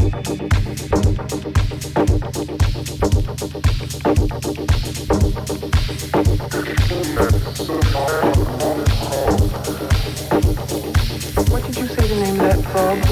What did you say the name of that club?